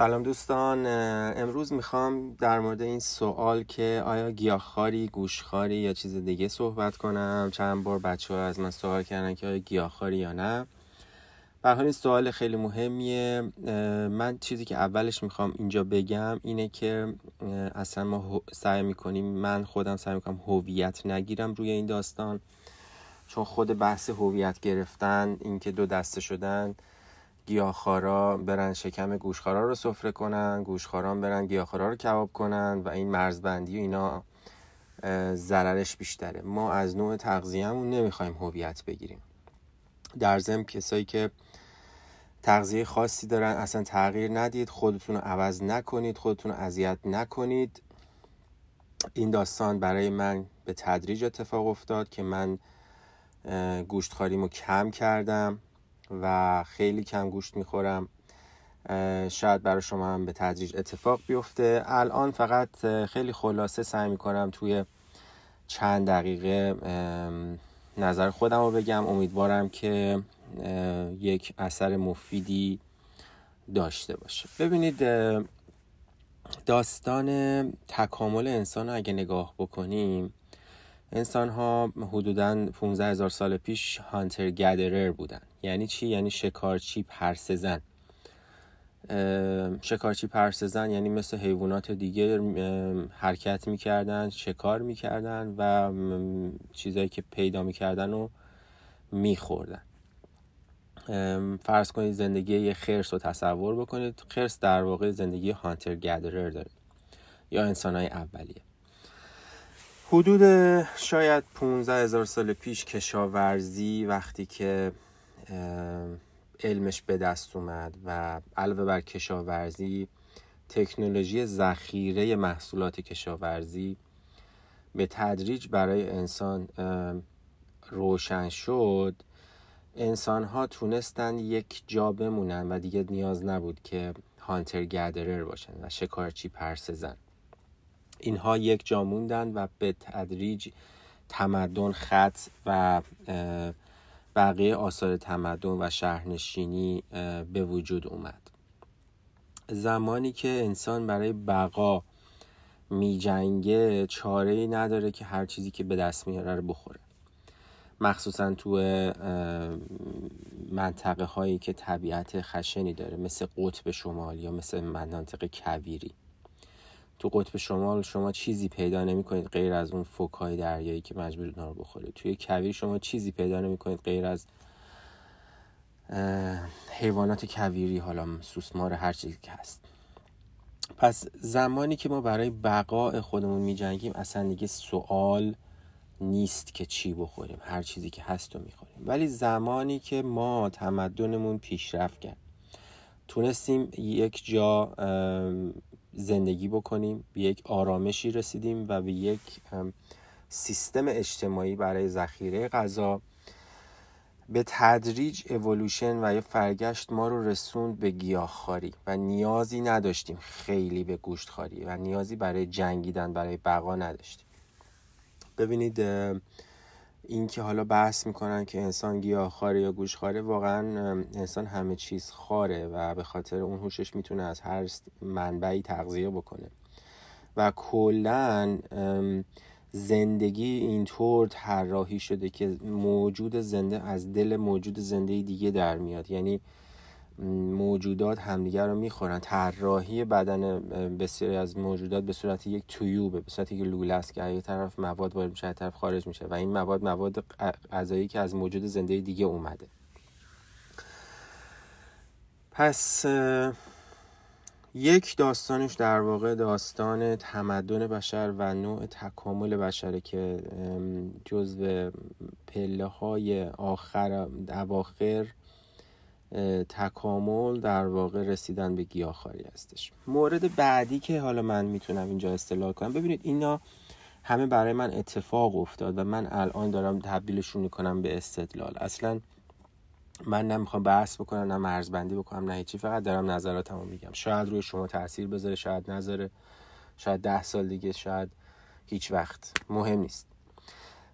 سلام دوستان امروز می‌خوام در مورد این سوال که آیا گیاهخواری گوشخواری یا چیز دیگه صحبت کنم. چند بار بچه ها از من سوال کردن که آیا گیاهخواری یا نه. به این سوال خیلی مهمیه. من چیزی که اولش می‌خوام اینجا بگم اینه که اصلا ما سعی می‌کنیم من خودم سعی می‌کنم هویت نگیرم روی این داستان. چون خود بحث هویت گرفتن اینکه دو دسته شدن گیاهخوارا برن شکم گوشخوارا رو سفره کنن گوشخواران برن گیاهخوارا رو کباب کنن و این مرزبندی و اینا ضررش بیشتره. ما از نوع تغذیه‌مون نمی‌خوایم هویت بگیریم. در ضمن کسایی که تغذیه خاصی دارن اصلا تغییر ندید خودتون رو عوض نکنید خودتون رو اذیت نکنید. این داستان برای من به تدریج اتفاق افتاد که من گوشتخاریمو کم کردم. و خیلی کم گوشت می‌خورم. شاید برای شما هم به تدریج اتفاق بیفته. الان فقط خیلی خلاصه سعی می‌کنم توی چند دقیقه نظر خودم رو بگم. امیدوارم که یک اثر مفیدی داشته باشه. ببینید داستان تکامل انسان رو اگه نگاه بکنیم انسان ها حدودا 15 هزار سال پیش هانتر گدرر بودن. یعنی چی؟ یعنی شکارچی پرسزن. شکارچی پرسزن یعنی مثل حیوانات دیگه حرکت می‌کردن شکار می‌کردن و چیزایی که پیدا می‌کردن رو میخوردن. فرض کنید زندگی یه خرس رو تصور بکنید. خرس در واقع زندگی هانتر گدرر داره یا انسان های اولیه. حدود شاید 15 هزار سال پیش کشاورزی وقتی که علمش به دست اومد و علاوه بر کشاورزی تکنولوژی ذخیره محصولات کشاورزی به تدریج برای انسان روشن شد. انسان ها تونستن یک جا بمونن و دیگه نیاز نبود که هانتر گدرر باشن و شکارچی پرسزن اینها یک جا موندن و به تدریج تمدن خط و بقیه آثار تمدن و شهرنشینی به وجود اومد. زمانی که انسان برای بقا می جنگه چاره ای نداره که هر چیزی که به دست میاره رو بخوره. مخصوصا تو منطقه هایی که طبیعت خشنی داره مثل قطب شمال یا مثل مناطق کویری. تو قطب شمال شما چیزی پیدا نمی کنید غیر از اون فوکای دریایی که مجبور اونا رو بخورید. توی کویر شما چیزی پیدا نمی کنید غیر از حیوانات کویری حالا سوسمار هر چیزی که هست. پس زمانی که ما برای بقاء خودمون می جنگیم اصلا دیگه سوال نیست که چی بخوریم هر چیزی که هست رو می‌خوریم. ولی زمانی که ما تمدنمون پیشرفت کرد تونستیم یک جا زندگی بکنیم به یک آرامشی رسیدیم و به یک سیستم اجتماعی برای ذخیره غذا. به تدریج اولوشن و یا فرگشت ما رو رسوند به گیاهخواری و نیازی نداشتیم خیلی به گوشتخواری و نیازی برای جنگیدن برای بقا نداشتیم. ببینید این که حالا بحث می‌کنن که انسان گیاهخواره یا گوشخواره واقعا انسان همه چیز خاره و به خاطر اون هوشش می‌تونه از هر منبعی تغذیه بکنه. و کلا زندگی اینطور طراحی شده که موجود زنده از دل موجود زنده دیگه در میاد. یعنی موجودات همدیگر رو می‌خورن. طراحی بدن بسیاری از موجودات به صورت یک تویوبه به صورت یک لوله است که یه طرف مواد وارد میشه طرف خارج میشه و این مواد مواد غذایی که از موجود زنده دیگه اومده. پس یک داستانش در واقع داستان تمدن بشر و نوع تکامل بشره که جزو پله های آخر اواخر تکامل در واقع رسیدن به گیاهخواری هستش. مورد بعدی که حالا من می‌تونم اینجا اصطلاح کنم. ببینید اینا همه برای من اتفاق افتاد و من الان دارم تبدیلشون می‌کنم به استدلال. اصلا من نمی‌خوام بحث بکنم نه مرزبندی بکنم نه هیچی فقط دارم نظراتمو میگم. شاید روی شما تاثیر بذاره شاید نذاره. شاید ده سال دیگه شاید هیچ وقت. مهم نیست.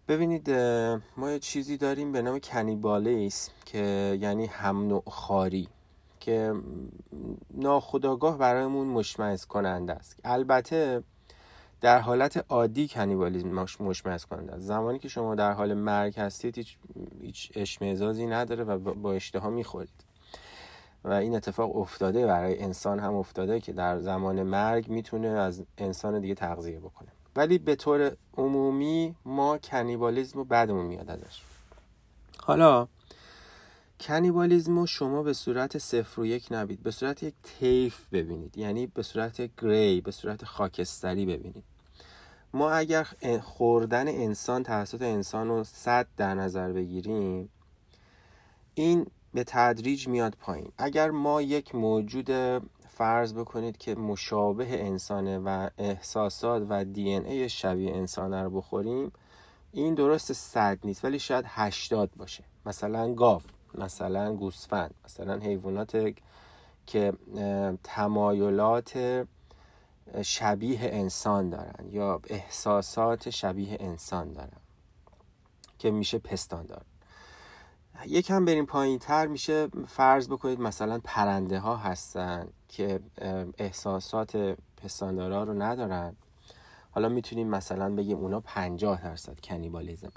ببینید ما یه چیزی داریم به نام کنیبالیس که یعنی هم نوع خاری که ناخداگاه برایمون مشمعز کننده است. البته در حالت عادی کنیبالیزم مشمعز کننده است. زمانی که شما در حال مرگ هستید هیچ, هیچ اشمعزازی نداره و با اشتها می‌خورید. و این اتفاق افتاده برای انسان هم افتاده که در زمان مرگ می‌تونه از انسان دیگه تغذیه بکنه. ولی به طور عمومی ما کنیبالیزم رو بدمون میاد ازش. حالا کنیبالیزم رو شما به صورت صفر و یک نبید به صورت یک تیف ببینید. یعنی به صورت گری به صورت خاکستری ببینید. ما اگر خوردن انسان توسط انسان رو صد در نظر بگیریم این به تدریج میاد پایین. اگر ما یک موجود فرض بکنید که مشابه انسانه و احساسات و دی ای شبیه انسانه رو بخوریم این درست صد نیست ولی شاید هشتاد باشه. مثلا گاو مثلا گوسفند مثلا حیوانات که تمایلات شبیه انسان دارن یا احساسات شبیه انسان دارن که میشه پستان دارن. یکم بریم پایین تر میشه فرض بکنید مثلا پرنده ها هستن. که احساسات پستاندارا رو ندارن. حالا می‌تونیم مثلا بگیم اونا 50 درصد کنیبالیزم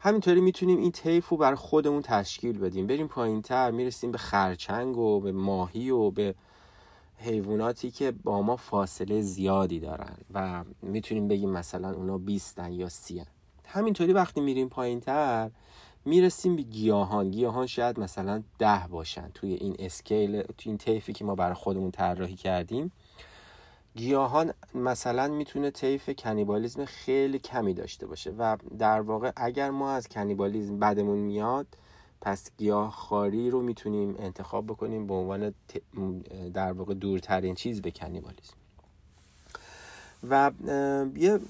همینطوری می‌تونیم این طیف رو بر خودمون تشکیل بدیم. بریم پایین تر می‌رسیم به خرچنگ و به ماهی و به حیواناتی که با ما فاصله زیادی دارن و می‌تونیم بگیم مثلا اونا 20 یا 30 همینطوری وقتی میریم پایین تر می‌رسیم به گیاهان. گیاهان شاید مثلا ده باشن توی این اسکیل توی این طیفی که ما برای خودمون طراحی کردیم. گیاهان مثلا می‌تونه طیف کنیبالیزم خیلی کمی داشته باشه و در واقع اگر ما از کنیبالیزم بدمون میاد پس گیاه خاری رو می‌تونیم انتخاب بکنیم به عنوان در واقع دورترین چیز به کنیبالیزم. و یه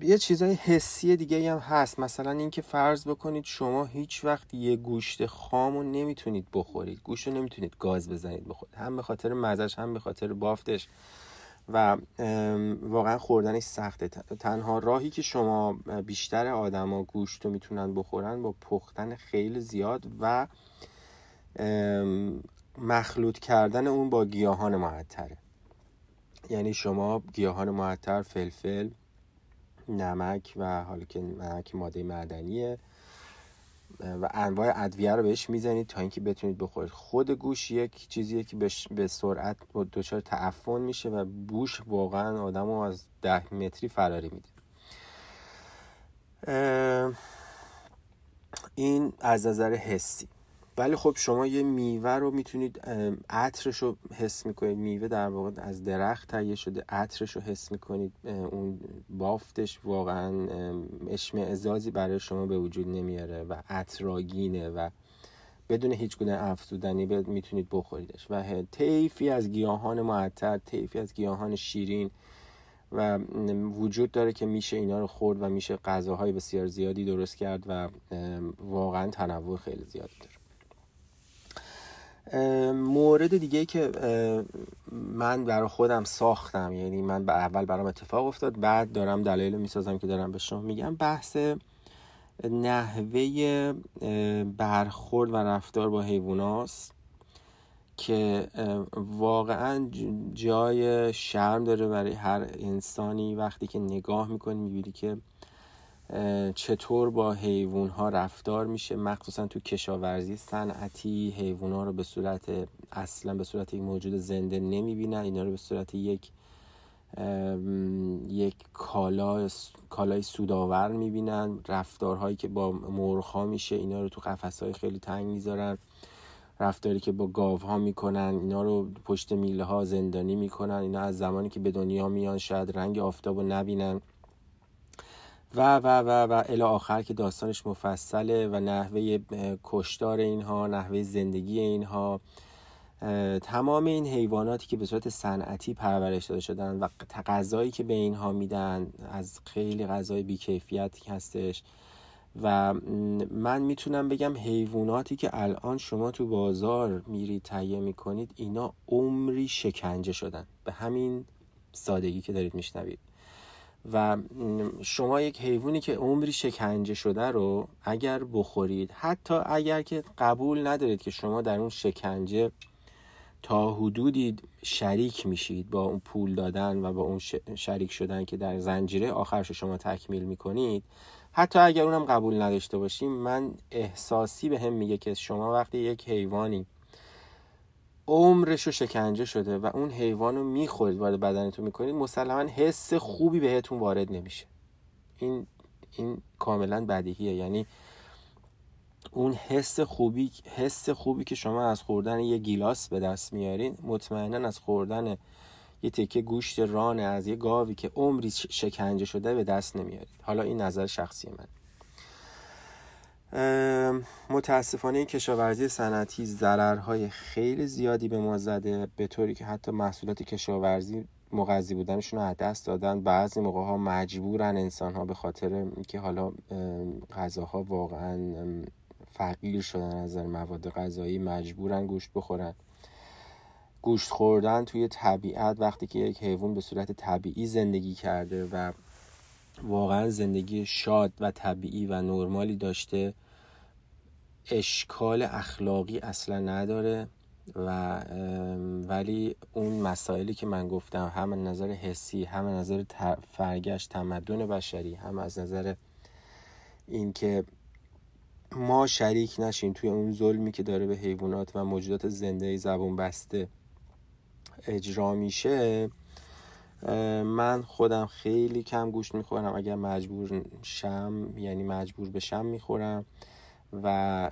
یه چیزای حسی دیگه هم هست. مثلا اینکه فرض بکنید شما هیچ وقت یه گوشت خام رو نمی‌تونید بخورید. گوشت رو نمی‌تونید گاز بزنید بخورید. هم به خاطر مزش هم به خاطر بافتش. و واقعا خوردنش سخته. تنها راهی که شما بیشتر آدما گوشت رو می‌تونن بخورن با پختن خیلی زیاد و مخلوط کردن اون با گیاهان معطره. یعنی شما گیاهان معطر فلفل نمک و حالا که نمک ماده معدنیه. و انواع ادویه رو بهش می‌زنید تا اینکه بتونید بخورید. خود گوش یک چیزیه که به سرعت دچار تعفن میشه و بوش واقعا آدم رو از ده متری فراری میده. این از نظر حسی. ولی خب شما یه میوه رو می‌تونید عطرش رو حس می‌کنید. میوه در واقع از درخت تهیه شده. عطرش رو حس می‌کنید. اون بافتش واقعا ازازی برای شما به وجود نمیاره و عطراگینه و بدون هیچ گونه افزودنی می‌تونید بخوریدش. و طیفی از گیاهان معطر طیفی از گیاهان شیرین و وجود داره که میشه اینا رو خورد و میشه غذاهای بسیار زیادی درست کرد و واقعا تنوع خیلی زیادی داره. مورد دیگه که من برای خودم ساختم یعنی من به اول برام اتفاق افتاد بعد دارم دلایل می‌سازم که دارم به شما میگم بحث نحوه برخورد و رفتار با حیواناست که واقعا جای شرم داره برای هر انسانی. وقتی که نگاه می‌کنی می‌بینی که چطور با حیوان ها رفتار میشه؟ مخصوصا تو کشاورزی صنعتی حیوان ها رو به صورت اصلا به صورت یک موجود زنده نمی‌بینن. اینا رو به صورت یک یک کالا کالای سوداور می‌بینن. رفتارهایی که با مرغ میشه اینا رو تو قفس های خیلی تنگ می‌ذارن. رفتاری که با گاو ها می‌کنن اینا رو پشت میله ها زندانی می‌کنن. اینا از زمانی که به دنیا میان شاید رنگ آفتاب رو نبینن. و و و و الی آخر که داستانش مفصله و نحوه کشتار اینها نحوه زندگی اینها تمام این حیواناتی که به صورت صنعتی پرورش داده شدن و غذایی که به اینها میدن از خیلی غذای بیکیفیتی هستش و من می‌تونم بگم حیواناتی که الان شما تو بازار میری تهیه می‌کنید اینا عمری شکنجه شدن. به همین سادگی که دارید میشنوید. و شما یک حیوانی که عمری شکنجه شده رو اگر بخورید حتی اگر که قبول ندارید که شما در اون شکنجه تا حدودی شریک میشید با اون پول دادن و با اون شریک شدن که در زنجیره آخرش شما تکمیل می‌کنید. حتی اگر اونم قبول نداشته باشیم من احساسی به هم میگه که شما وقتی یک حیوانی عمرش رو شکنجه شده و اون حیوان رو می‌خورید وارد بدنتون می‌کنید مسلما حس خوبی بهتون وارد نمیشه. این این کاملا بدیهیه. یعنی اون حس خوبی حس خوبی که شما از خوردن یه گیلاس به دست میارین مطمئنا از خوردن یه تکه گوشت ران از یه گاوی که عمری شکنجه شده به دست نمیارید. حالا این نظر شخصی من متاسفانه این کشاورزی صنعتی ضررهای خیلی زیادی به ما زده به طوری که حتی محصولات کشاورزی مغذی بودنشون رو از دست دادن. بعضی موقع ها مجبورن انسان ها به خاطر اینکه حالا غذاها واقعا فقیر شدن از نظر مواد غذایی مجبورن گوشت بخورن. گوشت خوردن توی طبیعت وقتی که یک حیوان به صورت طبیعی زندگی کرده و واقعا زندگی شاد و طبیعی و نرمالی داشته. اشکال اخلاقی اصلا نداره و ولی اون مسائلی که من گفتم هم از نظر حسی هم از نظر فرگشت تمدن بشری هم از نظر اینکه ما شریک نشیم توی اون ظلمی که داره به حیوانات و موجودات زنده زبون بسته اجرا میشه من خودم خیلی کم گوشت می‌خورم. اگر مجبور شم یعنی مجبور بشم می‌خورم. و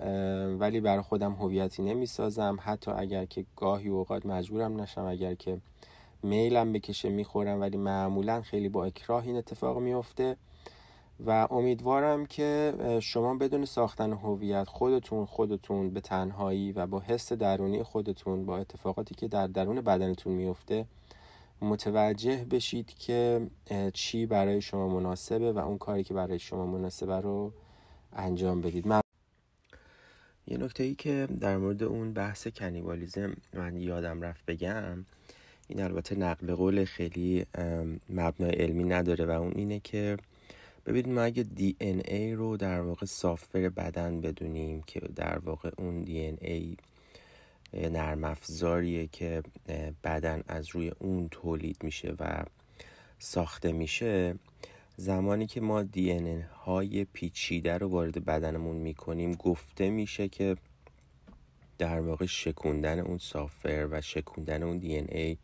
ولی برای خودم هویتی نمی‌سازم. حتی اگر که گاهی اوقات مجبورم نشم اگر که میلم بکشه می‌خورم. ولی معمولا خیلی با اکراه این اتفاق میفته و امیدوارم که شما بدون ساختن هویت خودتون خودتون به تنهایی و با حس درونی خودتون با اتفاقاتی که در درون بدنتون میفته متوجه بشید که چی برای شما مناسبه و اون کاری که برای شما مناسبه رو انجام بدید. من یه نکته ای که در مورد اون بحث کنیبالیزم من یادم رفت بگم این البته نقل قول خیلی مبنای علمی نداره و اون اینه که ببینید ما اگه دی ان ای رو در واقع سافر بدن بدونیم که در واقع اون دی ان ای نرم افزاریه که بدن از روی اون تولید میشه و ساخته میشه. زمانی که ما دی های پیچیده رو وارد بدنمون می‌کنیم گفته میشه که در واقع شکوندن اون سافر و شکوندن اون دی ای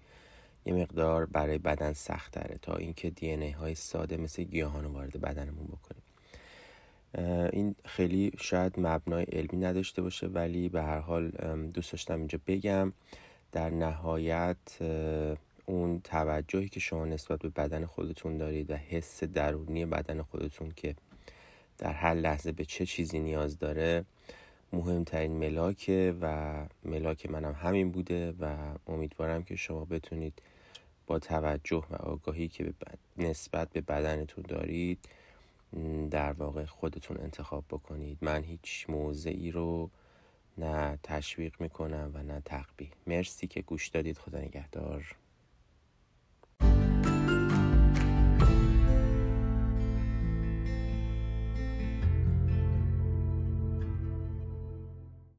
یه مقدار برای بدن سخت تره تا اینکه دی ای های ساده مثل گیاهان رو وارد بدنمون بکنیم. این خیلی شاید مبنای علمی نداشته باشه ولی به هر حال دوست داشتم اینجا بگم. در نهایت اون توجهی که شما نسبت به بدن خودتون دارید و حس درونی بدن خودتون که در هر لحظه به چه چیزی نیاز داره مهمترین ملاکه و ملاک منم همین بوده و امیدوارم که شما بتونید با توجه و آگاهی که نسبت به بدنتون دارید در واقع خودتون انتخاب بکنید. من هیچ موضعی رو نه تشویق می‌کنم و نه تقبیح. مرسی که گوش دادید. خدا نگهدار.